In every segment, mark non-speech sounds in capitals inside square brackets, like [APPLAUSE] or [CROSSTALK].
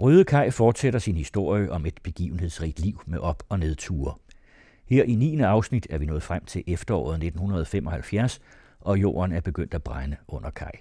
Røde Kaj fortsætter sin historie om et begivenhedsrigt liv med op- og nedture. Her i 9. afsnit er vi nået frem til efteråret 1975, og jorden er begyndt at brænde under Kaj.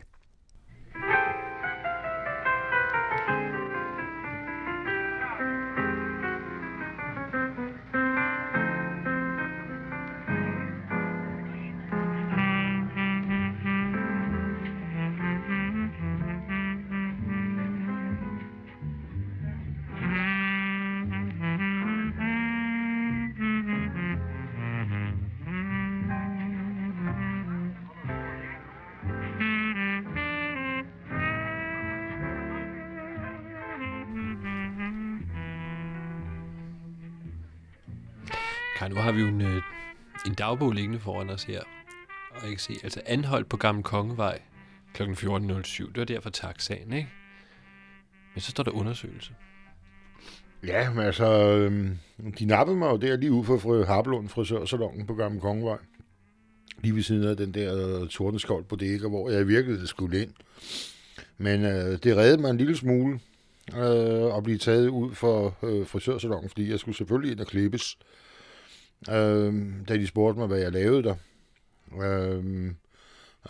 Nabo liggende foran os her. Og jeg kan se, altså anholdt på Gamle Kongevej kl. 14.07. Det var derfor taxaen, ikke? Men så står der undersøgelse. Ja, men altså, øhm, de nappede mig jo der lige ude for fru Harblund frisørsalongen på Gamle Kongevej. Lige ved siden af den der tordenskold på dækker, hvor jeg i virkeligheden skulle ind. Men øh, det reddede mig en lille smule øh, at blive taget ud for øh, frisørsalongen, fordi jeg skulle selvfølgelig ind og klippes. Øh, Øhm, da de spurgte mig, hvad jeg lavede der. Øh,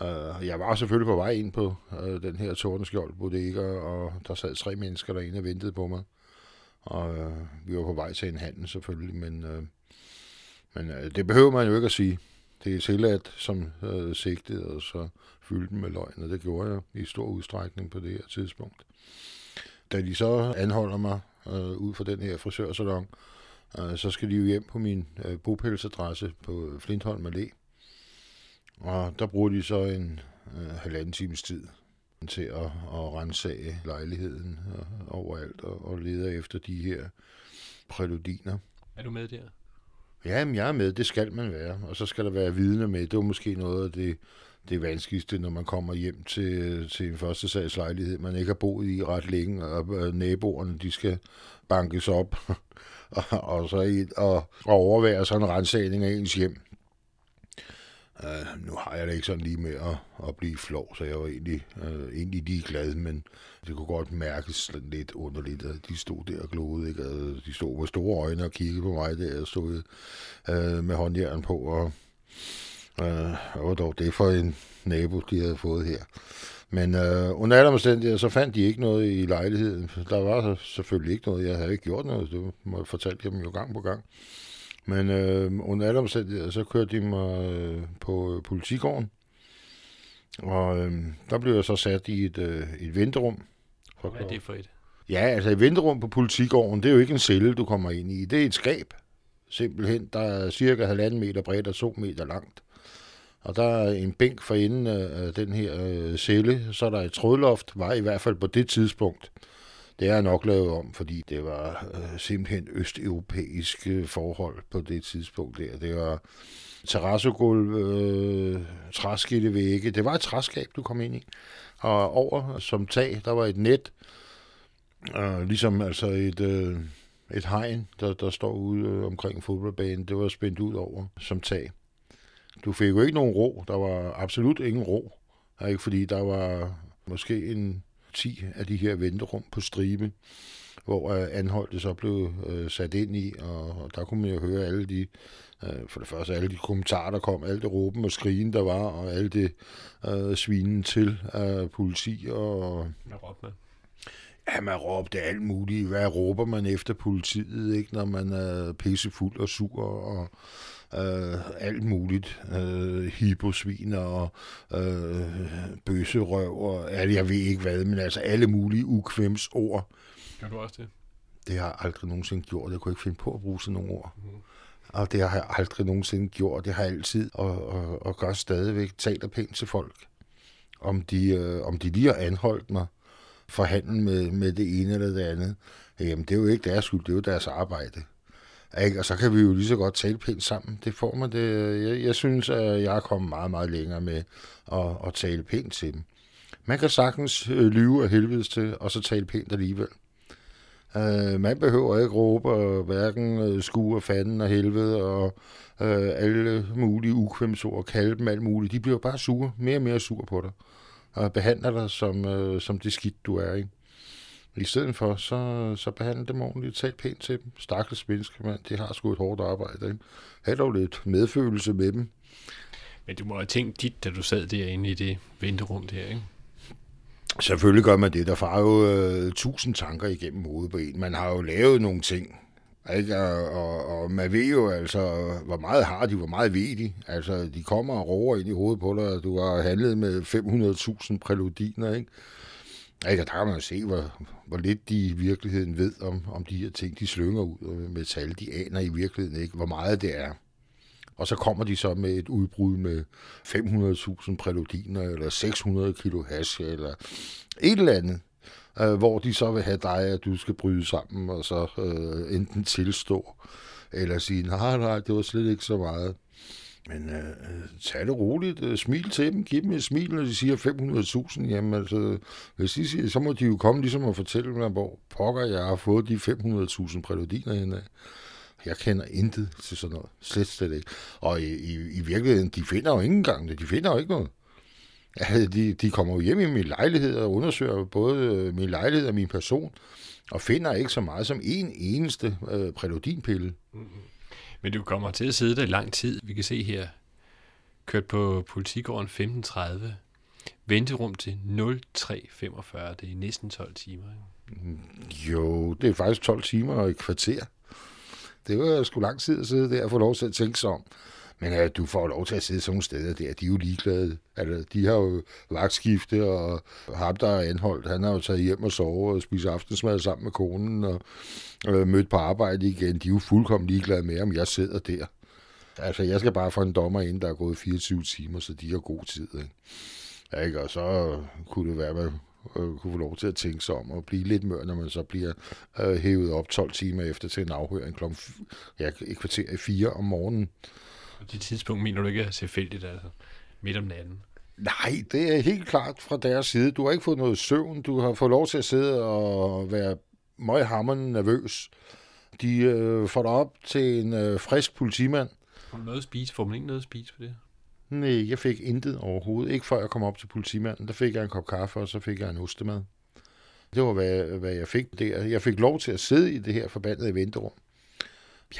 øh, jeg var selvfølgelig på vej ind på øh, den her Tordenskjold bodega, og der sad tre mennesker derinde og ventede på mig. Og øh, vi var på vej til en handel selvfølgelig, men, øh, men øh, det behøver man jo ikke at sige. Det er tilladt som øh, sigtet, og så fyldte den med løgn, og det gjorde jeg i stor udstrækning på det her tidspunkt. Da de så anholder mig øh, ud for den her frisørsalon, øh, så skal de jo hjem på min øh, bopælsadresse på Flintholm Allé. Og der bruger de så en øh, halvanden times tid til at, at rensage lejligheden øh, overalt og, og lede efter de her præludiner. Er du med der? Ja, men jeg er med. Det skal man være. Og så skal der være vidne med. Det var måske noget af det, det vanskeligste, når man kommer hjem til, til en første sags lejlighed, man ikke har boet i ret længe, og øh, naboerne, de skal bankes op, og, [LAUGHS] og så i, og, og overvære sådan en rensagning af ens hjem. Uh, nu har jeg det ikke sådan lige med at, at blive flov, så jeg var egentlig, uh, egentlig lige glad, men det kunne godt mærkes lidt underligt, at de stod der og glodede, ikke? Og de stod med store øjne og kiggede på mig der, jeg stod uh, med håndjern på, og uh, hvad var dog det for en nabo, de havde fået her. Men uh, under alle omstændigheder, så fandt de ikke noget i lejligheden. Der var selvfølgelig ikke noget, jeg havde ikke gjort noget, det fortalte jeg dem jo gang på gang. Men øh, under alle omstændigheder, så kørte de mig øh, på politigården. Og øh, der blev jeg så sat i et, øh, et venterum. Hvad er det for et? Ja, altså et venterum på politigården, det er jo ikke en celle, du kommer ind i. Det er et skab, simpelthen. Der er cirka halvanden meter bredt og to meter langt. Og der er en bænk for enden af den her øh, celle. Så er der et trådloft, var i hvert fald på det tidspunkt. Det er nok lavet om, fordi det var øh, simpelthen østeuropæiske øh, forhold på det tidspunkt der. Det var terrassegulv, øh, træskilde vægge. Det var et træskab, du kom ind i. Og over som tag, der var et net, øh, ligesom altså et, øh, et hegn, der, der står ude øh, omkring fodboldbanen. Det var spændt ud over som tag. Du fik jo ikke nogen ro. Der var absolut ingen ro. Ikke fordi der var måske en 10 af de her venterum på stribe, hvor øh, anholdte så blev øh, sat ind i, og, og der kunne man jo høre alle de, øh, for det første alle de kommentarer, der kom, alt det råben og skrigen, der var, og alle det øh, svinen til øh, politi. Og, Hvad råbte? Ja, man råbte alt muligt. Hvad råber man efter politiet, ikke, når man er pissefuld og sur og øh, alt muligt. Øh, hiposvin og øh, bøsserøv og ja, jeg ved ikke hvad, men altså alle mulige ukvems ord. Gør du også det? Det har jeg aldrig nogensinde gjort. Jeg kunne ikke finde på at bruge sådan nogle ord. Mhm. Og det har jeg aldrig nogensinde gjort. Det har jeg altid, og, og, og gør stadigvæk, taler pænt til folk. Om de, øh, om de lige har anholdt mig for handel med, med det ene eller det andet. Jamen, det er jo ikke deres skyld, det er jo deres arbejde. Ikke? Og så kan vi jo lige så godt tale pænt sammen. Det får man det. Jeg, jeg synes, at jeg er kommet meget, meget længere med at, at tale pænt til dem. Man kan sagtens øh, lyve af helvedes til, og så tale pænt alligevel. Uh, man behøver ikke råbe og hverken uh, skue fanden og helvede og uh, alle mulige ukvemsord og kalde dem alt muligt. De bliver bare sure, mere og mere sure på dig og behandler dig som, uh, som det skidt, du er. Ikke? I stedet for, så, så behandle dem ordentligt, tal pænt til dem. Stakkels mennesker, mand, de har sgu et hårdt arbejde. Ikke? Ha' dog lidt medfølelse med dem. Men du må have tænkt dit, da du sad derinde i det venterum der, ikke? Selvfølgelig gør man det. Der farer jo øh, tusind tanker igennem hovedet på en. Man har jo lavet nogle ting, ikke? Og, og, og man ved jo altså, hvor meget har de, hvor meget ved de. Altså, de kommer og roer ind i hovedet på dig, og du har handlet med 500.000 præludiner, ikke? Ikke, og der kan man jo se, hvor, hvor lidt de i virkeligheden ved om, om de her ting, de slynger ud med tal. De aner i virkeligheden ikke, hvor meget det er. Og så kommer de så med et udbrud med 500.000 præludiner, eller 600 kilo hash, eller et eller andet, øh, hvor de så vil have dig, at du skal bryde sammen, og så øh, enten tilstå, eller sige, nej, nej, det var slet ikke så meget. Men øh, tag det roligt, øh, smil til dem, giv dem et smil, når de siger 500.000. Jamen altså, hvis de siger, så må de jo komme ligesom og fortælle mig, hvor pokker jeg har fået de 500.000 præludiner hen af. Jeg kender intet til sådan noget. Slet, slet ikke. Og i, i, i virkeligheden, de finder jo ikke engang det. De finder jo ikke noget. Ja, de, de kommer jo hjem i min lejlighed og undersøger både øh, min lejlighed og min person, og finder ikke så meget som en eneste øh, præludinpille. Mm-hmm. Men du kommer til at sidde der i lang tid. Vi kan se her, kørt på politigården 15.30. Venterum til 03.45. Det er næsten 12 timer. Ikke? Jo, det er faktisk 12 timer og et kvarter. Det var sgu lang tid at sidde der og få lov til at tænke sig om. Men at du får lov til at sidde sådan nogle steder der, de er jo ligeglade. Altså, de har jo vagtskifte, og ham, der er anholdt, han har jo taget hjem og sovet og spist aftensmad sammen med konen, og øh, mødt på arbejde igen. De er jo fuldkommen ligeglade med, om jeg sidder der. Altså, jeg skal bare få en dommer ind, der er gået 24 timer, så de har god tid. Ikke? Ja, ikke? Og så kunne det være, at man øh, kunne få lov til at tænke sig om og blive lidt mør, når man så bliver øh, hævet op 12 timer efter til en afhøring kl. Ja, et kvarter i fire om morgenen. Det tidspunkt mener du ikke er tilfældigt, altså midt om natten? Nej, det er helt klart fra deres side. Du har ikke fået noget søvn. Du har fået lov til at sidde og være møghammerende nervøs. De øh, får dig op til en øh, frisk politimand. Får du noget at spise? Får man ikke noget at spise på det? Nej, jeg fik intet overhovedet. Ikke før jeg kom op til politimanden. Der fik jeg en kop kaffe, og så fik jeg en ostemad. Det var, hvad, hvad jeg fik der. Jeg fik lov til at sidde i det her forbandede venterum.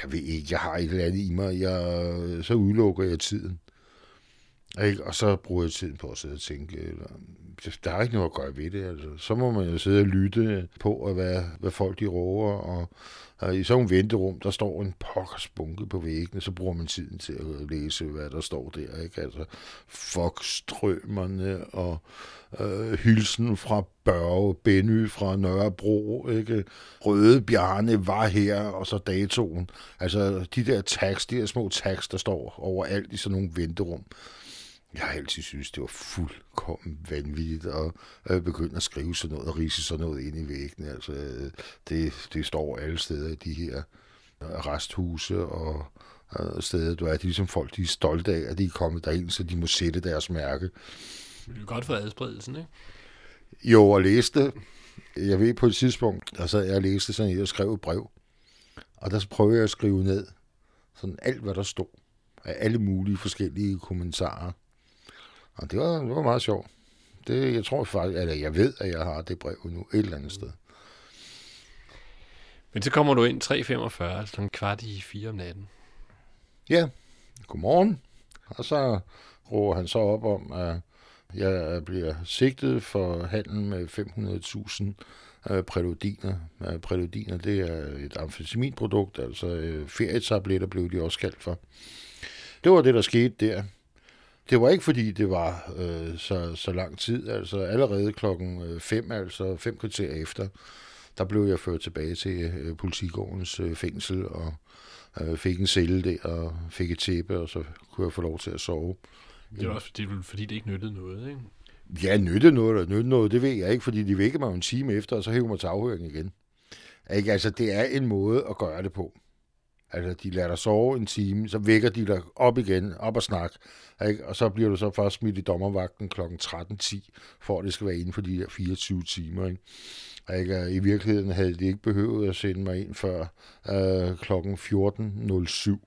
Jeg ved ikke, jeg har et eller andet i mig. Jeg, så udelukker jeg tiden. Ikke? Og så bruger jeg tiden på at sidde og tænke. Eller, der er ikke noget at gøre ved det. Altså. Så må man jo sidde og lytte på, hvad, hvad folk de råber. Og, og i sådan en venterum, der står en pokkers bunke på væggene, så bruger man tiden til at læse, hvad der står der. Ikke? Altså, fuck strømmerne og øh, hilsen fra Børge, Benny fra Nørrebro, ikke? Røde Bjarne var her, og så datoen. Altså, de der tags, de der små tags, der står overalt i sådan nogle venterum. Jeg har altid synes, det var fuldkommen vanvittigt at øh, begynde at skrive sådan noget og rise sådan noget ind i væggene. Altså, det, det står alle steder i de her resthuse og øh, steder, du er. Det er ligesom folk, de er stolte af, at de er kommet derind, så de må sætte deres mærke. Det er godt for adspredelsen, ikke? Jo, og læste. Jeg ved på et tidspunkt, sad jeg læste sådan et og skrev et brev. Og der prøvede jeg at skrive ned sådan alt, hvad der stod af alle mulige forskellige kommentarer. Og det var, det var meget sjovt. Det, jeg tror faktisk, eller jeg ved, at jeg har det brev nu et eller andet sted. Men så kommer du ind 3.45, altså en kvart i fire om natten. Ja, godmorgen. Og så råber han så op om, at jeg bliver sigtet for handel med 500.000 øh, præludiner. Øh, præludiner, det er et amfetaminprodukt, altså øh, ferietabletter blev de også kaldt for. Det var det, der skete der. Det var ikke fordi, det var øh, så, så lang tid. Altså allerede klokken 5, altså fem kvarter efter, der blev jeg ført tilbage til øh, politigårdens øh, fængsel og øh, fik en celle der og fik et tæppe, og så kunne jeg få lov til at sove. Det var også fordi, fordi det ikke nyttede noget, ikke? Ja, nytte noget og nytte noget, det ved jeg ikke, fordi de vækker mig en time efter, og så hæver mig til afhøring igen. Ikke? Altså, det er en måde at gøre det på. Altså, de lader dig sove en time, så vækker de dig op igen, op og snak, ikke? og så bliver du så først smidt i dommervagten kl. 13.10, for at det skal være inden for de her 24 timer. Ikke? Ikke? Øh, I virkeligheden havde de ikke behøvet at sende mig ind før øh, kl. 14.07,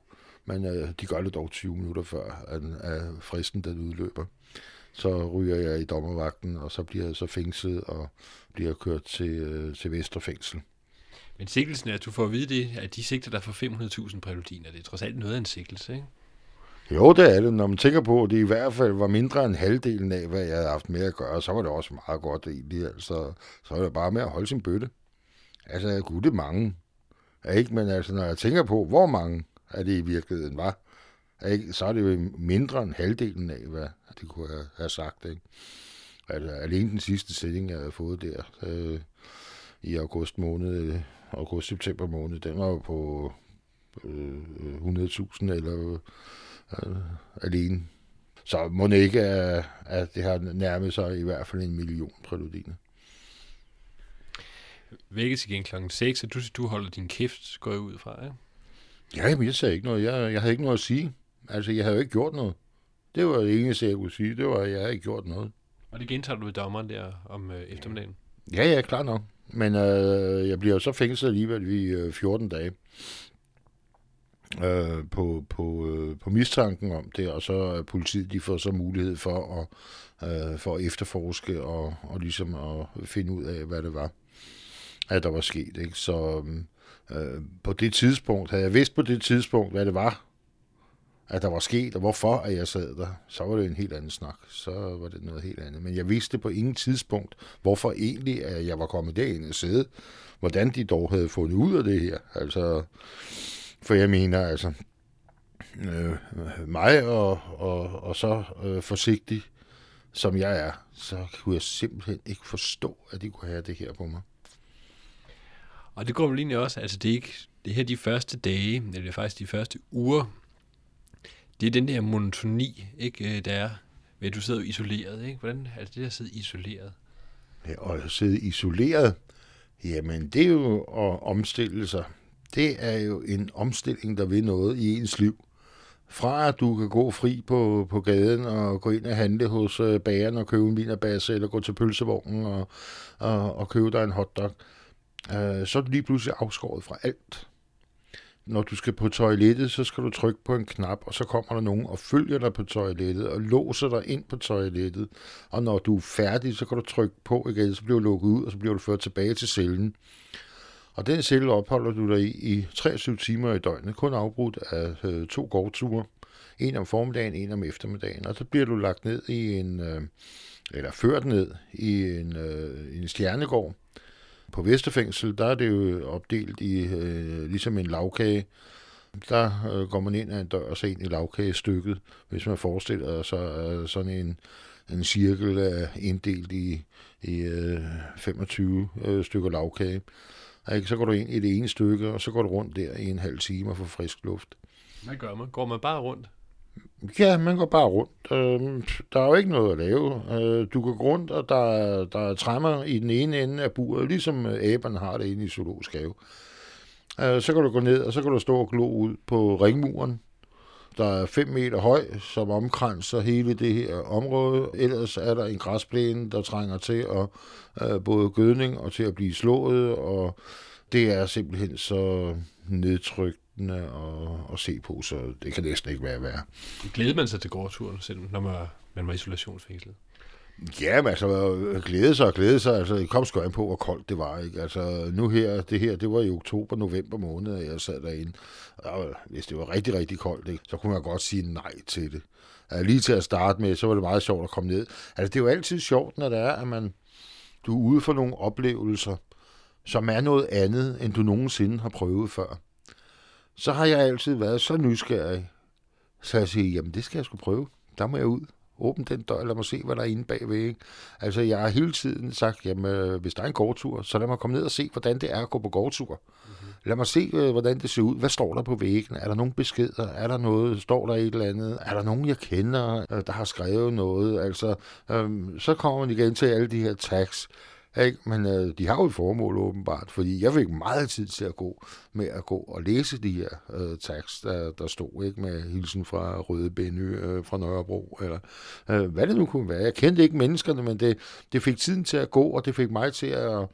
men øh, de gør det dog 20 minutter før at, at fristen, der udløber. så ryger jeg i dommervagten, og så bliver jeg så fængslet og bliver kørt til, øh, til Vesterfængsel. Men sigtelsen er, at du får at vide det, at de sigter der for 500.000 præludiner. Det er trods alt noget af en sigtelse, ikke? Jo, det er det. Når man tænker på, at det i hvert fald var mindre end halvdelen af, hvad jeg havde haft med at gøre, så var det også meget godt egentlig. Altså, så var det bare med at holde sin bøtte. Altså, gud, det er mange. Ikke? Men altså, når jeg tænker på, hvor mange af det i virkeligheden var, ikke? så er det jo mindre end halvdelen af, hvad det kunne have, have sagt. Ikke? Altså, alene den sidste sætning, jeg havde fået der øh, i august måned, øh, august-september måned, den var jo på øh, 100.000 eller øh, alene. Så må det ikke, at, at det har nærmet sig i hvert fald en million præludiner. Vækkes igen klokken 6, og du, du holder din kæft, går jeg ud fra, ikke? Ja, men jeg sagde ikke noget. Jeg, jeg havde ikke noget at sige. Altså, jeg havde jo ikke gjort noget. Det var det eneste, jeg kunne sige. Det var, at jeg havde ikke gjort noget. Og det gentager du ved dommeren der om øh, eftermiddagen? Ja, ja, klart nok. Men øh, jeg bliver jo så fængslet alligevel i øh, 14 dage øh, på, på, øh, på mistanken om det, og så er politiet, de får så mulighed for at, øh, for at efterforske og, og ligesom at finde ud af, hvad det var, at der var sket. Ikke? Så øh, på det tidspunkt, havde jeg vidst på det tidspunkt, hvad det var, at der var sket, og hvorfor at jeg sad der, så var det en helt anden snak. Så var det noget helt andet. Men jeg vidste på ingen tidspunkt, hvorfor egentlig at jeg var kommet derind og sidde. Hvordan de dog havde fundet ud af det her. Altså, for jeg mener, altså, øh, mig og, og, og så øh, forsigtig som jeg er, så kunne jeg simpelthen ikke forstå, at de kunne have det her på mig. Og det går vel egentlig også, altså det er ikke, det her de første dage, eller det er faktisk de første uger, det er den der monotoni, ikke, øh, der er, ved at du sidder isoleret, ikke? Hvordan er altså det der at sidde isoleret? Ja, og at sidde isoleret, jamen det er jo at omstille sig. Det er jo en omstilling, der vil noget i ens liv. Fra at du kan gå fri på, på gaden og gå ind og handle hos øh, bageren og købe en vinerbasse, eller gå til pølsevognen og, og, og købe dig en hotdog, øh, så er du lige pludselig afskåret fra alt når du skal på toilettet, så skal du trykke på en knap, og så kommer der nogen og følger dig på toilettet og låser dig ind på toilettet. Og når du er færdig, så kan du trykke på igen, så bliver du lukket ud, og så bliver du ført tilbage til cellen. Og den celle opholder du dig i i 23 timer i døgnet, kun afbrudt af øh, to gårdture. En om formiddagen, en om eftermiddagen. Og så bliver du lagt ned i en, øh, eller ført ned i en, øh, en stjernegård, på Vesterfængsel, der er det jo opdelt i øh, ligesom en lavkage. Der øh, går man ind ad en dør og så ind i lavkagestykket, hvis man forestiller sig øh, sådan en, en cirkel er inddelt i, i øh, 25 øh, stykker lavkage. Ikke? Så går du ind i det ene stykke, og så går du rundt der i en halv time og får frisk luft. Hvad gør man? Går man bare rundt? Ja, man går bare rundt. Øh, der er jo ikke noget at lave. Øh, du går rundt, og der er, der er træmmer i den ene ende af buret, ligesom øh, æberne har det inde i zoologisk have. Øh, så kan du gå ned, og så kan du stå og glo ud på ringmuren, der er 5 meter høj, som omkranser hele det her område. Ellers er der en græsplæne, der trænger til at øh, både gødning og til at blive slået, og det er simpelthen så nedtrykt spændende at, at se på, så det kan næsten ikke være værre. Glæder man sig til gårdturen, selv når man, man var isolationsfængslet? Ja, men altså, glæde sig og glæde sig. Altså, det kom sgu an på, hvor koldt det var. Ikke? Altså, nu her, det her, det var i oktober, november måned, at jeg sad derinde. Og hvis det var rigtig, rigtig koldt, ikke, så kunne man godt sige nej til det. Altså, lige til at starte med, så var det meget sjovt at komme ned. Altså, det er jo altid sjovt, når det er, at man, du er ude for nogle oplevelser, som er noget andet, end du nogensinde har prøvet før så har jeg altid været så nysgerrig, så jeg siger, jamen det skal jeg sgu prøve. Der må jeg ud. Åbn den dør, lad mig se, hvad der er inde bagved. Ikke? Altså, jeg har hele tiden sagt, jamen, øh, hvis der er en gårdtur, så lad mig komme ned og se, hvordan det er at gå på gårdtur. Mm-hmm. Lad mig se, øh, hvordan det ser ud. Hvad står der på væggen? Er der nogle beskeder? Er der noget? Står der et eller andet? Er der nogen, jeg kender, øh, der har skrevet noget? Altså, øhm, så kommer man igen til alle de her tags. Ikke? Men øh, de har jo et formål åbenbart, fordi jeg fik meget tid til at gå med at gå og læse de her øh, tekst, der, der stod ikke med hilsen fra Røde Benny øh, fra Nørrebro, eller øh, hvad det nu kunne være. Jeg kendte ikke menneskerne, men det, det fik tiden til at gå, og det fik mig til at,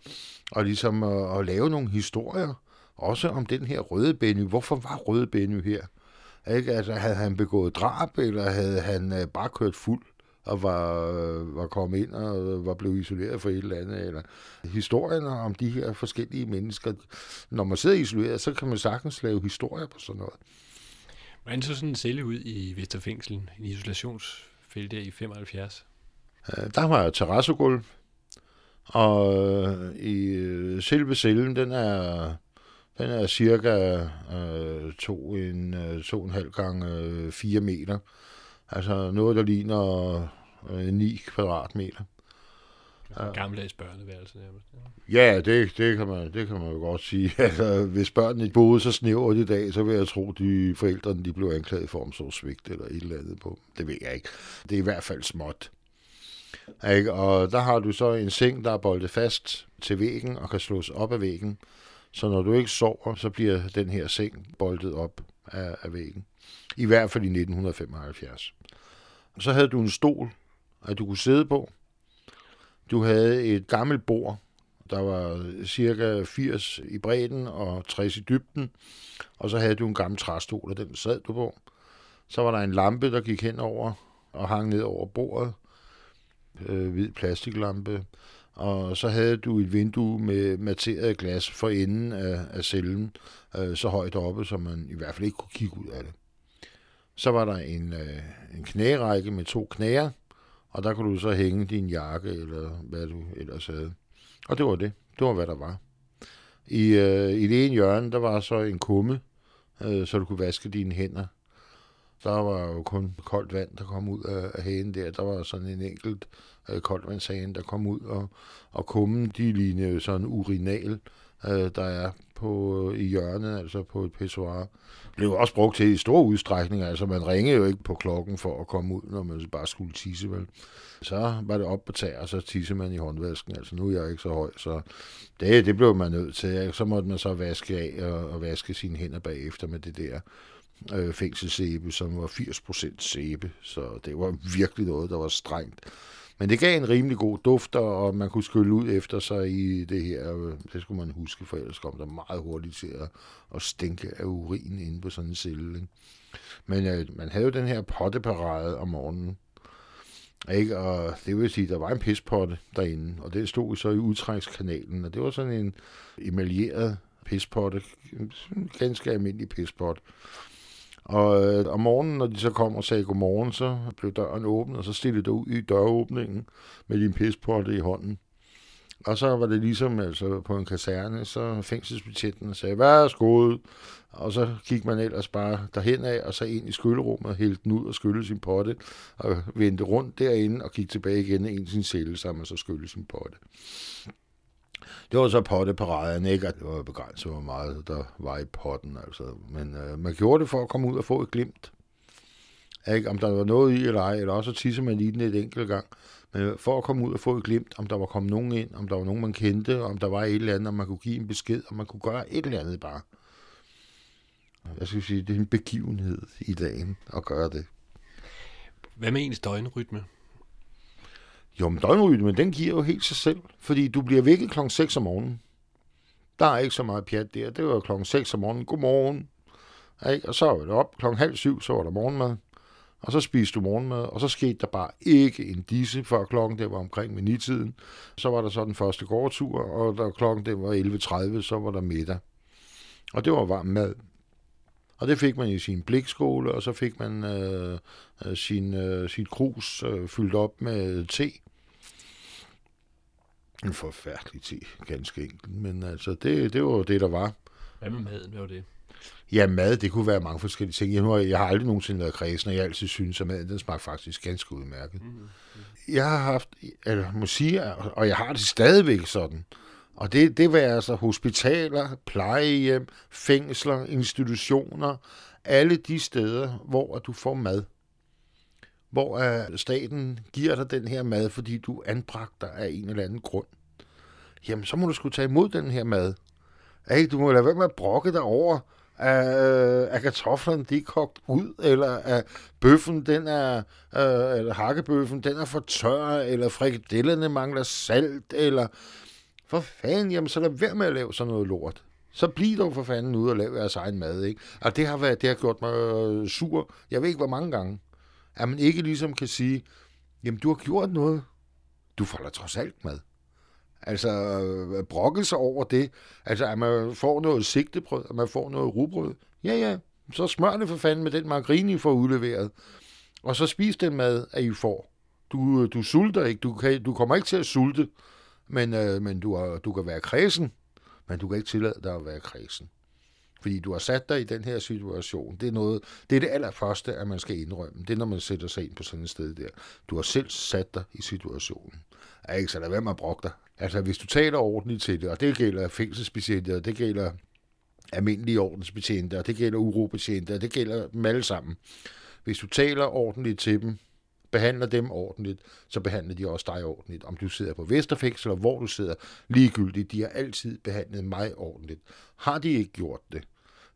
at, ligesom, at, at lave nogle historier, også om den her Røde Benny. Hvorfor var Røde Benny her? Ikke? Altså, havde han begået drab, eller havde han øh, bare kørt fuld? Og var, var kommet ind og var blevet isoleret for et eller andet. Eller historien om de her forskellige mennesker. Når man sidder isoleret, så kan man sagtens lave historier på sådan noget. Hvordan så sådan en celle ud i Vesterfængsel, en isolationsfælde der i 75? Øh, der var terrassegulv, og øh, i øh, selve cellen, den er, den er cirka øh, to, en, to en halv gang øh, 4 meter. Altså noget, der ligner øh, 9 kvadratmeter. Ja. Gammeldags børneværelse nærmest. Ja, det, det, kan man, det kan man jo godt sige. [LAUGHS] Altså, hvis børnene boede så snævert i dag, så vil jeg tro, at de forældrene de blev anklaget for omsorgsvigt eller et eller andet på. Det ved jeg ikke. Det er i hvert fald småt. Ikke? Og der har du så en seng, der er boldet fast til væggen og kan slås op af væggen. Så når du ikke sover, så bliver den her seng boldet op af, af væggen. I hvert fald i 1975. Så havde du en stol, at du kunne sidde på. Du havde et gammelt bord, der var cirka 80 i bredden og 60 i dybden. Og så havde du en gammel træstol, og den sad du på. Så var der en lampe, der gik hen over og hang ned over bordet øh, hvid plastiklampe, og så havde du et vindue med materet glas for enden af, af cellen, øh, så højt oppe, så man i hvert fald ikke kunne kigge ud af det. Så var der en, øh, en knærække med to knæer, og der kunne du så hænge din jakke, eller hvad du ellers havde. Og det var det. Det var, hvad der var. I, øh, i det ene hjørne, der var så en kumme, øh, så du kunne vaske dine hænder. Der var jo kun koldt vand, der kom ud af, af hagen der. Der var sådan en enkelt øh, koldvandshagen, der kom ud, og, og kummen, de lignede sådan urinal, øh, der er på, øh, i hjørnet, altså på et pissoir. Det blev også brugt til i stor udstrækning, altså man ringede jo ikke på klokken for at komme ud, når man bare skulle tisse, vel. Så var det op på tag, og så tisse man i håndvasken. Altså nu er jeg ikke så høj, så det, det blev man nødt til. Så måtte man så vaske af og, og vaske sine hænder bagefter med det der øh, fængselsæbe, som var 80% sæbe, så det var virkelig noget, der var strengt. Men det gav en rimelig god duft, og man kunne skylle ud efter sig i det her. Øh, det skulle man huske, for ellers kom der meget hurtigt til at, at stænke af urin inde på sådan en celle. Ikke? Men øh, man havde jo den her potteparade om morgenen. Ikke? Og det vil sige, at der var en pispotte derinde, og den stod så i udtrækskanalen, og det var sådan en emaljeret pispotte, en ganske almindelig pispotte. Og øh, om morgenen, når de så kom og sagde godmorgen, så blev døren åbnet, og så stillede du ud i døråbningen med din pispotte i hånden. Og så var det ligesom altså, på en kaserne, så fængselsbetjenten sagde, værsgo, og så gik man ellers bare derhen af, og så ind i skyllerummet, hældte den ud og skyllede sin potte, og vendte rundt derinde og gik tilbage igen ind i sin celle, så man så skyllede sin potte. Det var så potteparaden, ikke? Og det var begrænset, hvor meget der var i potten, altså. Men øh, man gjorde det for at komme ud og få et glimt. Ikke? Om der var noget i eller ej, eller også tisse man i den et enkelt gang. Men for at komme ud og få et glimt, om der var kommet nogen ind, om der var nogen, man kendte, om der var et eller andet, om man kunne give en besked, om man kunne gøre et eller andet bare. Jeg skal sige, det er en begivenhed i dagen at gøre det. Hvad med ens døgnrytme? Jo, men døgnrytmen, den giver jo helt sig selv, fordi du bliver vækket klokken 6 om morgenen. Der er ikke så meget pjat der. Det var klokken 6 om morgenen. Godmorgen. Ikke? Og så var det op klokken halv syv, så var der morgenmad. Og så spiste du morgenmad, og så skete der bare ikke en disse, før klokken det var omkring med tiden. Så var der så den første gårdtur, og da klokken det var 11.30, så var der middag. Og det var varm mad. Og det fik man i sin blikskole, og så fik man øh, øh, sin, øh, sit krus øh, fyldt op med te. En forfærdelig te, ganske enkelt. Men altså, det, det var det, der var. Hvad med maden? Hvad var det? Ja, mad, det kunne være mange forskellige ting. Jeg, har, jeg har aldrig nogensinde været kredsen, og jeg altid synes, at maden den smagte faktisk ganske udmærket. Mm-hmm. Jeg har haft, eller må sige, og jeg har det stadigvæk sådan, og det, det var altså hospitaler, plejehjem, fængsler, institutioner, alle de steder, hvor du får mad. Hvor uh, staten giver dig den her mad, fordi du anbragter anbragt dig af en eller anden grund. Jamen, så må du skulle tage imod den her mad. Ej, du må lade være med at brokke dig over, at, øh, at kartoflerne de er kogt ud, eller at bøffen, den er, uh, eller hakkebøffen, den er for tør, eller frikadellerne mangler salt, eller for fanden, jamen så lad være med at lave sådan noget lort. Så bliv dog for fanden ude og lave jeres egen mad, ikke? Og det har, været, det har gjort mig øh, sur, jeg ved ikke hvor mange gange, at man ikke ligesom kan sige, Jamen, du har gjort noget. Du får da trods alt mad. Altså, øh, brokke sig over det. Altså, at man får noget sigtebrød, at man får noget rugbrød. Ja, ja, så smør det for fanden med den margarine, I får udleveret. Og så spis den mad, at I får. Du, øh, du sulter ikke. Du, kan, du kommer ikke til at sulte, men, øh, men du, har, du kan være kredsen, men du kan ikke tillade dig at være kredsen. Fordi du har sat dig i den her situation. Det er, noget, det, er det allerførste, at man skal indrømme. Det er, når man sætter sig ind på sådan et sted der. Du har selv sat dig i situationen. Er ikke, så lad være med at brokke dig. Altså, hvis du taler ordentligt til det, og det gælder fængselsbetjente, og det gælder almindelige ordensbetjente, og det gælder urobetjente, og det gælder dem alle sammen. Hvis du taler ordentligt til dem, behandler dem ordentligt, så behandler de også dig ordentligt. Om du sidder på Vesterfængsel, eller hvor du sidder, ligegyldigt, de har altid behandlet mig ordentligt. Har de ikke gjort det,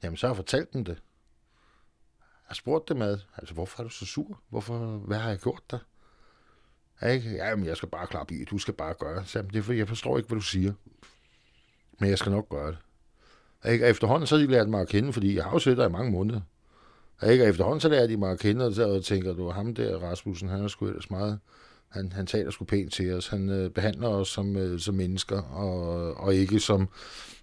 jamen så har jeg fortalt dem det. Jeg har spurgt dem ad, altså hvorfor er du så sur? Hvorfor, hvad har jeg gjort der? Ikke? Jamen, jeg skal bare klappe i, du skal bare gøre. Så, det er fordi, jeg forstår ikke, hvad du siger. Men jeg skal nok gøre det. Ikke? Og efterhånden så har de lært mig at kende, fordi jeg har jo set dig i mange måneder. Ikke? Og efterhånden så lærer de mig at kende, og så tænker du, ham der, Rasmussen, han er sgu ellers meget, han, han taler sgu pænt til os. Han øh, behandler os som, øh, som mennesker, og, og ikke som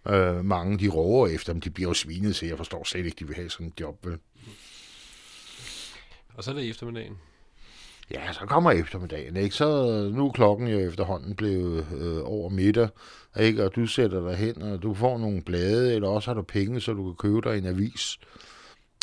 øh, mange, de råber efter dem. De bliver jo svinet til. Jeg forstår slet ikke, de vil have sådan en job, vel? Og så er det eftermiddagen. Ja, så kommer eftermiddagen, ikke? Så nu er klokken jo efterhånden blevet øh, over middag, ikke? Og du sætter dig hen, og du får nogle blade, eller også har du penge, så du kan købe dig en avis.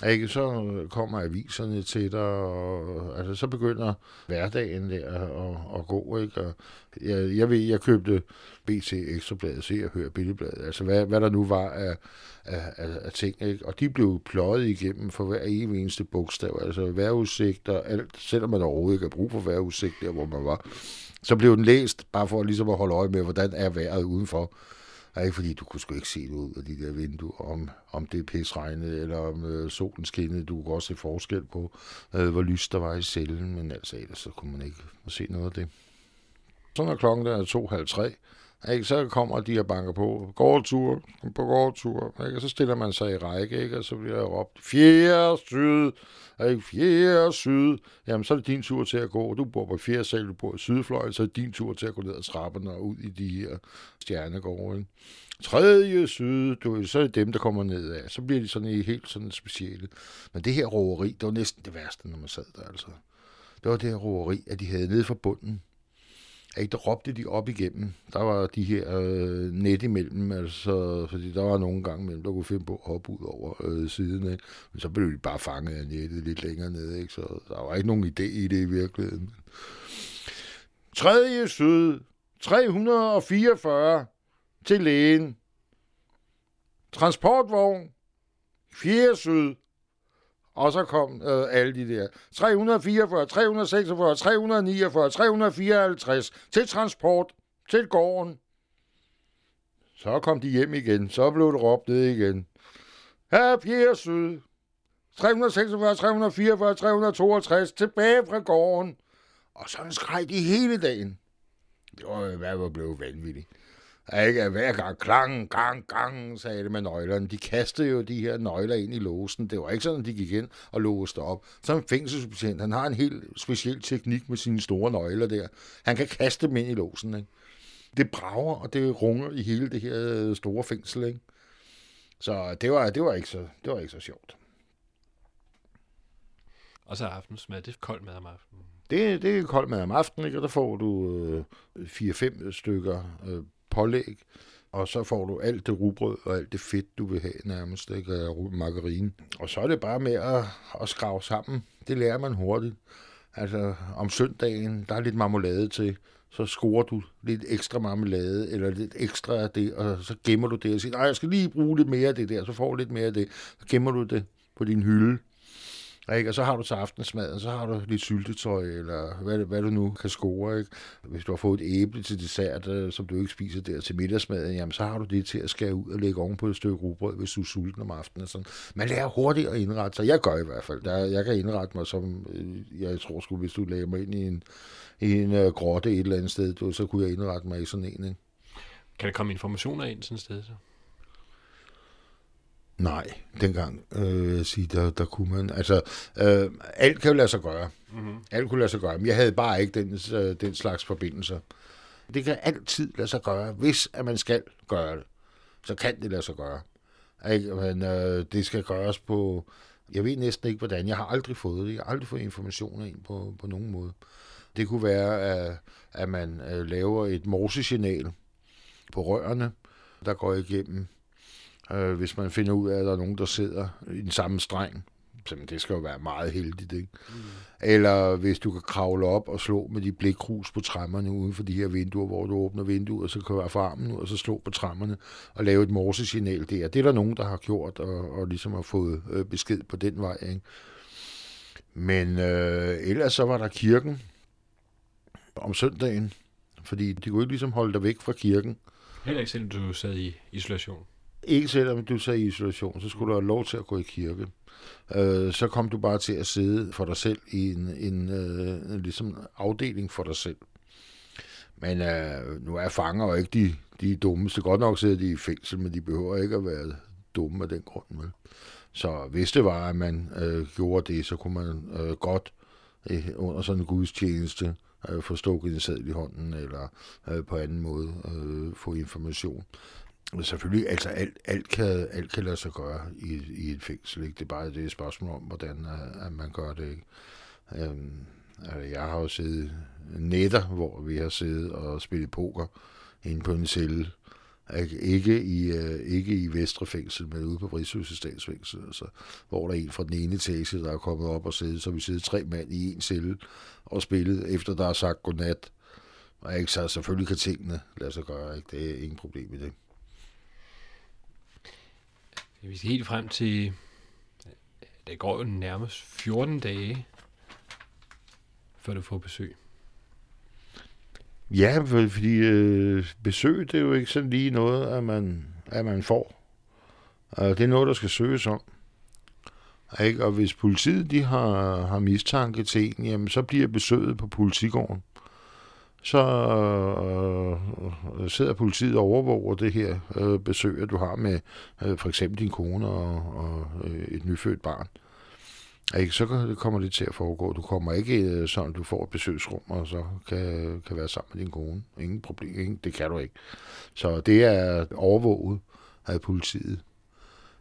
Ikke? Så kommer aviserne til dig, og altså, så begynder hverdagen der at, at gå. Ikke? Og jeg, jeg ved, jeg købte BT Ekstrabladet, Se og Hør Billedbladet, altså hvad, hvad der nu var af, af, af, af ting. Ikke? Og de blev pløjet igennem for hver eneste bogstav, altså vejrudsigt og alt, selvom man overhovedet ikke har brug for vejrudsigt der, hvor man var. Så blev den læst, bare for ligesom at holde øje med, hvordan er vejret udenfor. Ikke fordi du kunne sgu ikke se det ud af de der vinduer, om, om det er pisregnet, eller om øh, solen skinnede. Du kunne også se forskel på, øh, hvor lys der var i cellen, men altså ellers så kunne man ikke se noget af det. Så når klokken der er 2.30, ikke, så kommer de og banker på. Gårdtur, på gårdtur. Ikke? Og så stiller man sig i række, ikke? og så bliver der råbt, fjerde syd, i fjerde syd. Jamen, så er det din tur til at gå. Du bor på fjerde sal, du bor i sydfløjen, så er det din tur til at gå ned ad trapperne og ud i de her stjernegårde. Ikke? Tredje syd, du, så er det dem, der kommer ned af. Så bliver de sådan i helt sådan specielle. Men det her roveri, det var næsten det værste, når man sad der, altså. Det var det her roveri, at de havde nede fra bunden ikke, der råbte de op igennem. Der var de her øh, net imellem, altså, fordi der var nogle gange imellem, der kunne finde på at hoppe ud over øh, siden, ikke? men så blev de bare fanget af nettet lidt længere nede, ikke? så der var ikke nogen idé i det i virkeligheden. Tredje syd, 344 til lægen. Transportvogn, fjerde syd, og så kom øh, alle de der 344, 346, 349, 354 til transport til gården. Så kom de hjem igen. Så blev det råbt ned igen. Her Pierre Syd. 346, 344, 362 tilbage fra gården. Og sådan skreg de hele dagen. Det var, hvad var blevet vanvittigt. Ikke? Hver gang, klang, gang, gang, sagde det med nøglerne. De kastede jo de her nøgler ind i låsen. Det var ikke sådan, at de gik ind og låste op. Som fængselsbetjent, han har en helt speciel teknik med sine store nøgler der. Han kan kaste dem ind i låsen. Ikke? Det brager, og det runger i hele det her store fængsel. Ikke? Så det var, det var, ikke, så, det var ikke så sjovt. Og så aftensmad, det er koldt mad om aftenen. Det, det er koldt mad om aftenen, ikke? og der får du øh, 4-5 stykker øh, pålæg, og så får du alt det rugbrød og alt det fedt, du vil have nærmest, ikke? margarine. Og så er det bare med at, at skrave sammen. Det lærer man hurtigt. Altså, om søndagen, der er lidt marmelade til, så scorer du lidt ekstra marmelade, eller lidt ekstra af det, og så gemmer du det og siger, nej, jeg skal lige bruge lidt mere af det der, så får du lidt mere af det. Så gemmer du det på din hylde, ikke? Og så har du til aftensmaden, så har du lidt syltetøj, eller hvad, hvad du nu kan score. Ikke? Hvis du har fået et æble til dessert, øh, som du ikke spiser der til middagsmaden, jamen, så har du det til at skære ud og lægge ovenpå et stykke rugbrød, hvis du er sulten om aftenen. Sådan. Man lærer hurtigt at indrette sig. Jeg gør i hvert fald. Der, jeg kan indrette mig som, øh, jeg tror sgu, hvis du lagde mig ind i en, i en uh, grotte et eller andet sted, så kunne jeg indrette mig i sådan en. Ikke? Kan der komme informationer ind sådan et sted så? Nej, dengang, øh, sige, der, der kunne man, altså, øh, alt kan jo lade sig gøre. Mm-hmm. Alt kunne lade sig gøre, men jeg havde bare ikke den, øh, den slags forbindelser. Det kan altid lade sig gøre, hvis at man skal gøre det. Så kan det lade sig gøre. Ikke? Men øh, det skal gøres på, jeg ved næsten ikke hvordan, jeg har aldrig fået det, jeg har aldrig fået informationer ind på, på nogen måde. Det kunne være, at, at man øh, laver et morsesignal på rørene, der går igennem øh, hvis man finder ud af, at der er nogen, der sidder i den samme streng. Så det skal jo være meget heldigt, ikke? Mm. Eller hvis du kan kravle op og slå med de blikkrus på træmmerne uden for de her vinduer, hvor du åbner vinduet, så kan du være for armen ud, og så slå på træmmerne og lave et morsesignal der. Det er der nogen, der har gjort, og, og ligesom har fået øh, besked på den vej, ikke? Men øh, ellers så var der kirken om søndagen, fordi de kunne ikke ligesom holde dig væk fra kirken. Heller ikke selvom du sad i isolation? Ikke selvom du sad i isolation, så skulle du have lov til at gå i kirke. Øh, så kom du bare til at sidde for dig selv i en, en øh, ligesom afdeling for dig selv. Men øh, nu er fanger jo ikke de, de dummeste. Godt nok sidder de i fængsel, men de behøver ikke at være dumme af den grund. Vel? Så hvis det var, at man øh, gjorde det, så kunne man øh, godt øh, under sådan en gudstjeneste øh, få stukket en sædel i hånden, eller øh, på anden måde øh, få information. Selvfølgelig, altså alt, alt, kan, alt kan lade sig gøre i, i et fængsel. Ikke? Det er bare det er et spørgsmål om, hvordan at, at man gør det. Ikke? Øhm, altså, jeg har jo siddet netter, hvor vi har siddet og spillet poker inde på en celle. Ikke i, øh, ikke i Vestre Fængsel, men ude på Vridshuset Statsfængsel, altså, hvor der er en fra den ene etage, der er kommet op og siddet, så vi sidder tre mand i en celle og spillet, efter der er sagt godnat. Og ikke, så selvfølgelig kan tingene lade sig gøre, ikke? det er ingen problem i det. Vi skal helt frem til, det går jo nærmest 14 dage, før du får besøg. Ja, fordi øh, besøg, det er jo ikke sådan lige noget, at man, at man får. Og det er noget, der skal søges om. Ikke? Og hvis politiet de har, har mistanke til en, jamen, så bliver besøget på politigården så øh, øh, sidder politiet og overvåger det her øh, besøg, at du har med øh, for eksempel din kone og, og øh, et nyfødt barn. Ikke? Så kommer det til at foregå. Du kommer ikke øh, sådan, du får et besøgsrum, og så kan, kan være sammen med din kone. Ingen problem. Ingen, det kan du ikke. Så det er overvåget af politiet.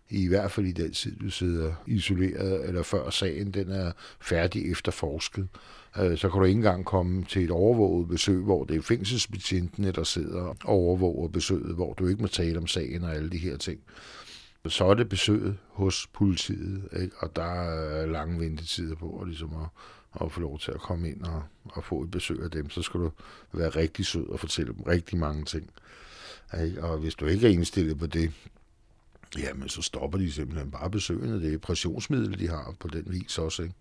I hvert fald i den tid, du sidder isoleret, eller før sagen den er færdig efterforsket øh, så kan du ikke engang komme til et overvåget besøg, hvor det er fængselsbetjentene, der sidder og overvåger besøget, hvor du ikke må tale om sagen og alle de her ting. Så er det besøget hos politiet, ikke? og der er lange ventetider på og ligesom at, at få lov til at komme ind og, og få et besøg af dem. Så skal du være rigtig sød og fortælle dem rigtig mange ting. Ikke? Og hvis du ikke er indstillet på det, jamen så stopper de simpelthen bare besøgende. Det er pressionsmiddel, de har på den vis også. Ikke?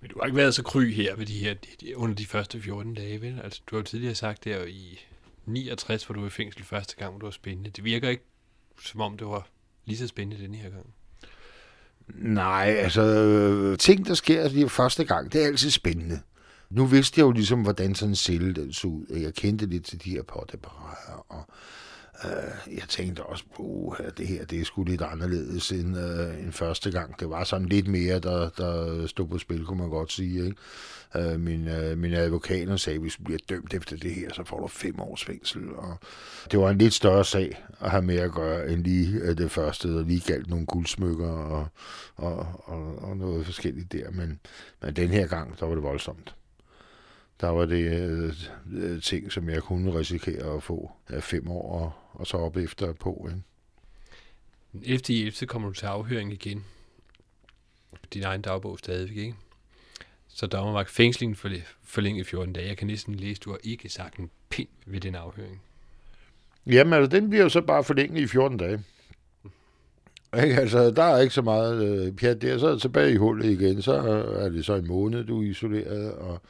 Men du har ikke været så kry her ved de her, de, under de første 14 dage, vel? Altså, du har jo tidligere sagt der i 69, hvor du var i fængsel første gang, hvor du var spændende. Det virker ikke, som om det var lige så spændende den her gang. Nej, altså, ting, der sker lige første gang, det er altid spændende. Nu vidste jeg jo ligesom, hvordan sådan en celle den så ud. Jeg kendte lidt til de her potteparader, og Øh, jeg tænkte også på, at det her det er sgu lidt anderledes end, øh, end første gang. Det var sådan lidt mere, der, der stod på spil, kunne man godt sige. Ikke? Øh, min, øh, min advokater sagde, at hvis du bliver dømt efter det her, så får du fem års fængsel. Og det var en lidt større sag at have med at gøre, end lige øh, det første, der lige galt nogle guldsmykker og, og, og, og noget forskelligt der. Men, men den her gang, der var det voldsomt der var det øh, ting, som jeg kunne risikere at få af fem år og, og så op efter på. Ikke? Efter i 11. kommer du til afhøring igen. Din egen dagbog stadigvæk, ikke? Så der var fængslingen for, forlænget 14 dage. Jeg kan næsten læse, du har ikke sagt en pind ved den afhøring. Jamen, altså, den bliver jo så bare forlænget i 14 dage. Ikke? Altså, der er ikke så meget øh, pjat der. Så er tilbage i hullet igen. Så er det så en måned, du er isoleret, og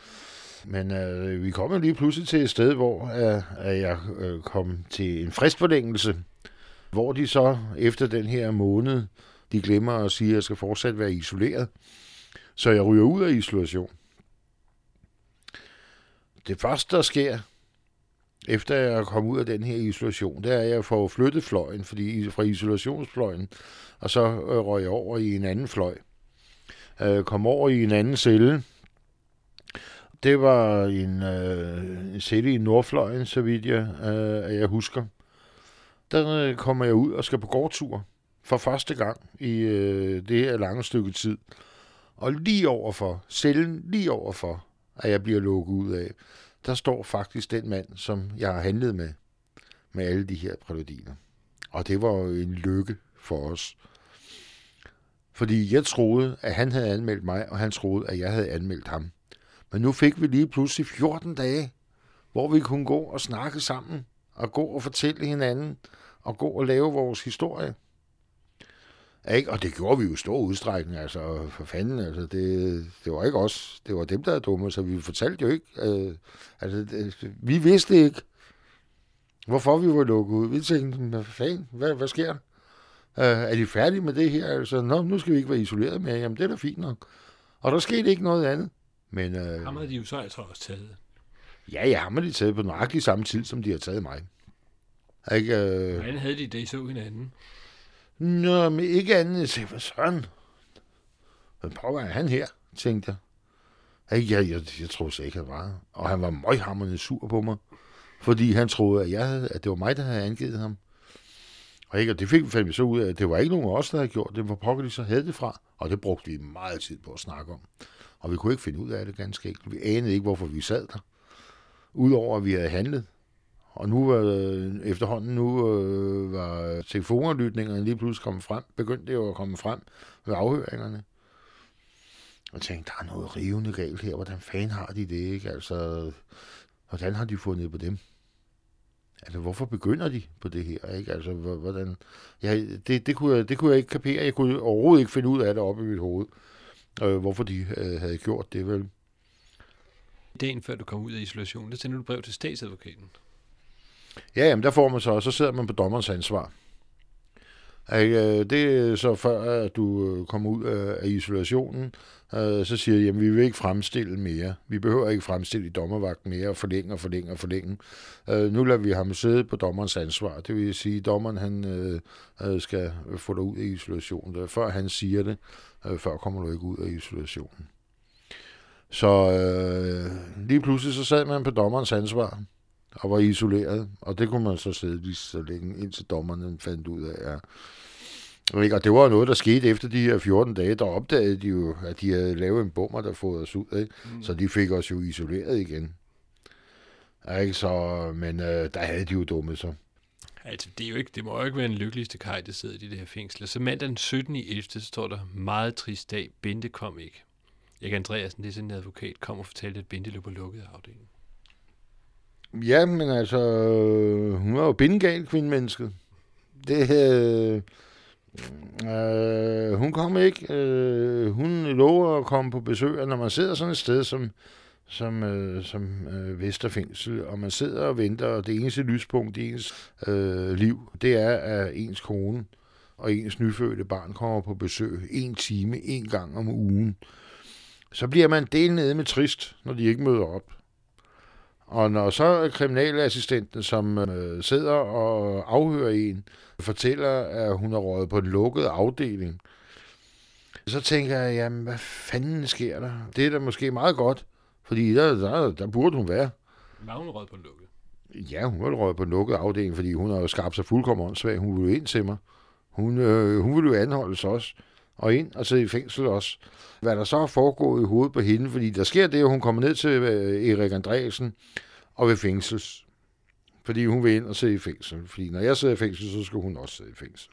men øh, vi kom jo lige pludselig til et sted, hvor øh, jeg øh, kom til en fristforlængelse, hvor de så efter den her måned, de glemmer at sige, at jeg skal fortsat være isoleret. Så jeg ryger ud af isolation. Det første, der sker, efter jeg kom ud af den her isolation, det er at jeg får flyttet fløjen, fordi fra isolationsfløjen, og så øh, røg jeg over i en anden fløj. Øh, kom over i en anden celle. Det var en, øh, en celle i Nordfløjen, så vidt jeg, øh, jeg husker. Der øh, kommer jeg ud og skal på gårdtur for første gang i øh, det her lange stykke tid. Og lige overfor, cellen lige overfor, at jeg bliver lukket ud af, der står faktisk den mand, som jeg har handlet med, med alle de her præludiner. Og det var jo en lykke for os. Fordi jeg troede, at han havde anmeldt mig, og han troede, at jeg havde anmeldt ham. Men nu fik vi lige pludselig 14 dage, hvor vi kunne gå og snakke sammen, og gå og fortælle hinanden, og gå og lave vores historie. Ikke? Og det gjorde vi jo i stor udstrækning, altså for fanden, altså det, det var ikke os, det var dem, der er dumme, så vi fortalte jo ikke, øh, altså det, vi vidste ikke, hvorfor vi var lukket ud. Vi tænkte, hvad fanden, hvad, hvad sker der? Øh, er de færdige med det her? Altså, Nå, nu skal vi ikke være isoleret mere. Jamen, det er da fint nok. Og der skete ikke noget andet. Men, øh, Ham havde de jo så altså også taget. ja, ja, ham har de taget på nøjagtig samme tid, som de har taget mig. Ikke, øh, Hvordan havde de det, I så hinanden? Nå, men ikke andet end at hvad søren? Hvad pokker er han her, tænkte jeg. Ikke, jeg, jeg, jeg troede slet ikke, han var. Og han var møghammerende sur på mig. Fordi han troede, at, jeg havde, at det var mig, der havde angivet ham. Og, ikke, og det fik vi fandme så ud af, at det var ikke nogen af os, der havde gjort det. Hvor pokker de så havde det fra. Og det brugte vi meget tid på at snakke om. Og vi kunne ikke finde ud af det ganske enkelt. Vi anede ikke, hvorfor vi sad der. Udover at vi havde handlet. Og nu var øh, efterhånden nu øh, var telefonlytningerne lige pludselig kommet frem. Begyndte det jo at komme frem ved afhøringerne. Og tænkte, der er noget rivende galt her. Hvordan fanden har de det, ikke? Altså, hvordan har de fundet på dem? Altså, hvorfor begynder de på det her, ikke? Altså, hvordan... Ja, det, det, kunne jeg, det kunne jeg ikke kapere. Jeg kunne overhovedet ikke finde ud af det oppe i mit hoved. Øh, hvorfor de øh, havde gjort det, vel? Dagen før du kom ud af isolationen, der sendte du brev til statsadvokaten. Ja, jamen der får man så, og så sidder man på dommerens ansvar. Øh, Det er så før, at du øh, kommer ud af isolationen, øh, så siger de, jamen vi vil ikke fremstille mere. Vi behøver ikke fremstille i dommervagten mere, og forlænge og forlænge og forlænge. Nu lader vi ham sidde på dommerens ansvar. Det vil sige, at dommeren han, skal få dig ud af isolationen. Før han siger det, øh, før kommer du ikke ud af isolationen. Så øh, lige pludselig så sad man på dommerens ansvar og var isoleret. Og det kunne man så sidde lige så længe, indtil dommerne fandt ud af, ja. Og det var noget, der skete efter de her 14 dage. Der opdagede de jo, at de havde lavet en bummer, der fået os ud. Ikke? Mm. Så de fik os jo isoleret igen. Ikke? Så, men øh, der havde de jo dummet sig. Altså, det, er jo ikke, det må jo ikke være den lykkeligste kaj, der sidder i det der fængsel. Så mandag den 17. i 11. så står der meget trist dag. Bente kom ikke. Erik Andreasen, det er sådan en advokat, kom og fortalte, at Bente lå på lukket afdelingen. Ja, men altså, hun var jo bindegal, kvindemennesket. Det, øh, øh, hun kom ikke. Øh, hun lover at komme på besøg, og når man sidder sådan et sted som, som, øh, som øh, Vesterfængsel, og man sidder og venter, og det eneste lyspunkt i ens øh, liv, det er, at ens kone og ens nyfødte barn kommer på besøg en time, en gang om ugen. Så bliver man del nede med trist, når de ikke møder op. Og når så kriminalassistenten, som øh, sidder og afhører en, fortæller, at hun er røget på en lukket afdeling, så tænker jeg, jamen hvad fanden sker der? Det er da måske meget godt, fordi der, der, der burde hun være. Var hun rød på en lukket? Ja, hun var røget på en lukket afdeling, fordi hun har jo skabt sig fuldkommen åndssvag. Hun ville jo ind til mig. Hun, øh, hun ville jo anholdes også. Og ind og sidde i fængsel også. Hvad der så er foregået i hovedet på hende, fordi der sker det, at hun kommer ned til øh, Erik Andreasen og vil fængsels. Fordi hun vil ind og sidde i fængsel. Fordi når jeg sidder i fængsel, så skal hun også sidde i fængsel.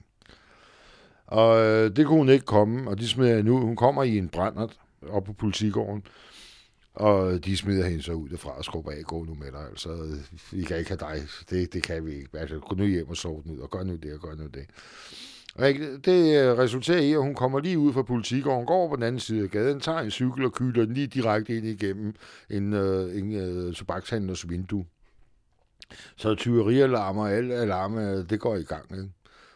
Og øh, det kunne hun ikke komme, og de hende ud. Hun kommer i en brændert op på politigården, og de smider hende så ud derfra og skubber af, gå nu med dig. Altså, vi kan ikke have dig. Det, det kan vi ikke. Altså, gå nu hjem og sove den ud, og gør nu det, og gør nu det. Og det øh, resulterer i, at hun kommer lige ud fra politigården, går over på den anden side af gaden, tager en cykel og kylder den lige direkte ind igennem en, øh, en øh, tobakshandlers vindue. Så tyverialarmer og alle alarmer, øh, det går i gang. Ikke?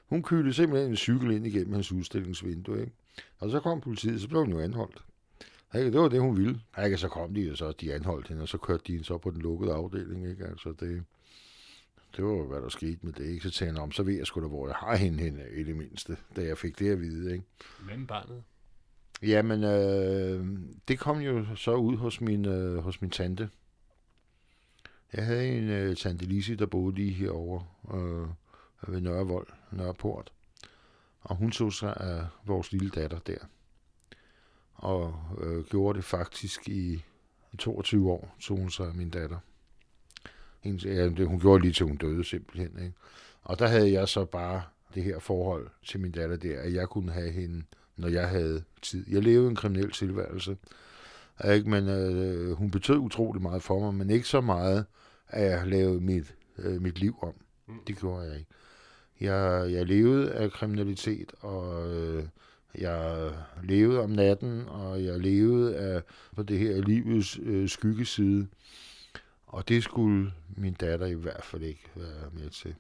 Hun kyldte simpelthen en cykel ind igennem hans udstillingsvindue. Ikke? Og så kom politiet, så blev hun jo anholdt. Ikke? Det var det, hun ville. Ikke? Så kom de, og så de anholdt hende, og så kørte de hende så på den lukkede afdeling. Ikke? Altså det, det var hvad der skete med det. Ikke? Så tænkte jeg, om så ved jeg sgu da, hvor jeg har hende henne i det mindste, da jeg fik det at vide. Ikke? Med barnet? Jamen, øh, det kom jo så ud hos min, øh, hos min tante. Jeg havde en øh, tante Lise, der boede lige herovre øh, ved Nørrevold, Nørreport. Og hun så sig af vores lille datter der. Og øh, gjorde det faktisk i 22 år, så hun sig min datter. Hendes, ja, det, hun gjorde lige til hun døde simpelthen. Ikke? Og der havde jeg så bare det her forhold til min datter der, at jeg kunne have hende, når jeg havde tid. Jeg levede en kriminel tilværelse, ikke? men øh, hun betød utrolig meget for mig, men ikke så meget, at jeg lavede mit, øh, mit liv om. Det gjorde jeg ikke. Jeg, jeg levede af kriminalitet, og øh, jeg levede om natten, og jeg levede af på det her livets øh, skyggeside. Og det skulle min datter i hvert fald ikke være med til.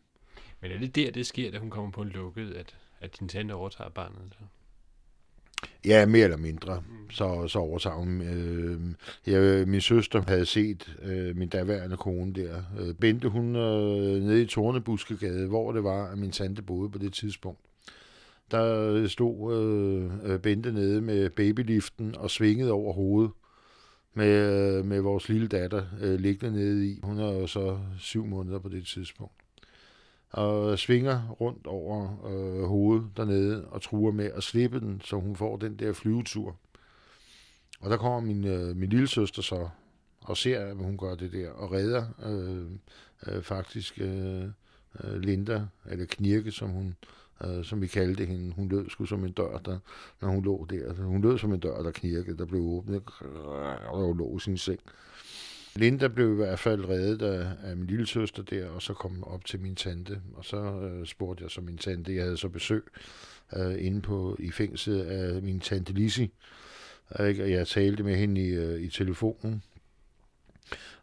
Men er det der, det sker, da hun kommer på en lukket, at, at din tante overtager barnet? Så? Ja, mere eller mindre. Så, så overtager hun. Øh, jeg, min søster havde set øh, min daværende kone der. Øh, Bente, hun øh, nede i Tornebuskegade, hvor det var, at min tante boede på det tidspunkt. Der stod øh, øh, Bente nede med babyliften og svingede over hovedet med, øh, med vores lille datter øh, liggende nede i. Hun er jo så syv måneder på det tidspunkt. Og svinger rundt over øh, hovedet dernede og truer med at slippe den, så hun får den der flyvetur. Og der kommer min, øh, min lille søster så og ser, at hun gør det der, og redder øh, øh, faktisk øh, øh Linda, eller Knirke, som hun øh, som vi kaldte hende. Hun lød sgu som en dør, der, når hun lå der. Altså, hun lød som en dør, der knirkede, der blev åbnet, og der lå i sin seng. Linda blev i hvert fald reddet af, af min lille søster der, og så kom op til min tante. Og så øh, spurgte jeg så min tante, jeg havde så besøg øh, inde på, i fængslet af min tante Lisi. Og jeg talte med hende i, øh, i telefonen.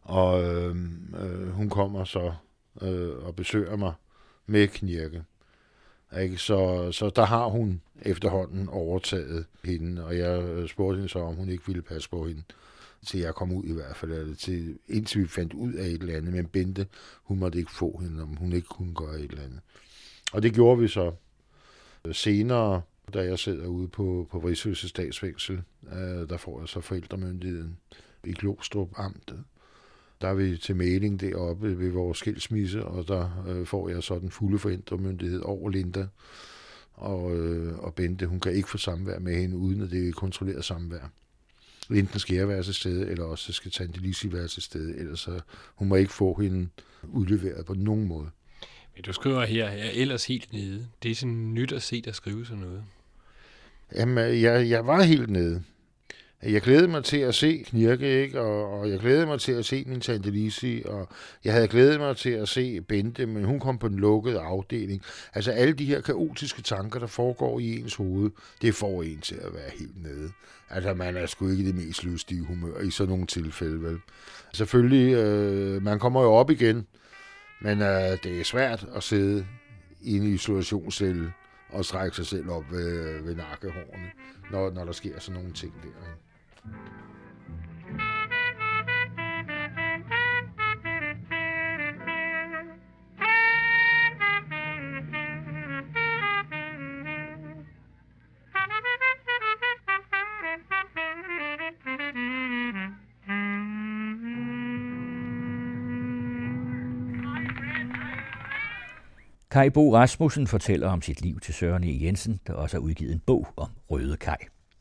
Og øh, øh, hun kommer så øh, og besøger mig med knirke. Ikke? Så, så der har hun efterhånden overtaget hende, og jeg øh, spurgte hende så, om hun ikke ville passe på hende til jeg kom ud i hvert fald, eller til, indtil vi fandt ud af et eller andet, men Bente, hun måtte ikke få hende, om hun ikke kunne gøre et eller andet. Og det gjorde vi så øh, senere, da jeg sidder ude på, på Rigshusets statsfængsel, øh, der får jeg så forældremyndigheden i Glostrup Amt. Der er vi til mailing deroppe ved vores skilsmisse, og der øh, får jeg så den fulde forældremyndighed over Linda. Og, øh, og Bente, hun kan ikke få samvær med hende, uden at det er kontrolleret samvær. Enten skal jeg være til stede, eller også skal Tante Lisi være til stede, ellers så hun må ikke få hende udleveret på nogen måde. Men du skriver her, jeg er ellers helt nede. Det er sådan nyt at se dig skrive sådan noget. Jamen, jeg, jeg var helt nede jeg glædede mig til at se Knirke, ikke? Og, og jeg glædede mig til at se min tante Lisi, og jeg havde glædet mig til at se Bente, men hun kom på den lukkede afdeling. Altså alle de her kaotiske tanker, der foregår i ens hoved, det får en til at være helt nede. Altså man er sgu ikke det mest lystige humør i sådan nogle tilfælde, vel? Selvfølgelig, øh, man kommer jo op igen, men øh, det er svært at sidde i en isolationscelle og strække sig selv op ved, øh, ved nakkehårene, når, når der sker sådan nogle ting der. Ikke? Kai Bo Rasmussen fortæller om sit liv til Søren E. Jensen, der også har udgivet en bog om Røde Kai.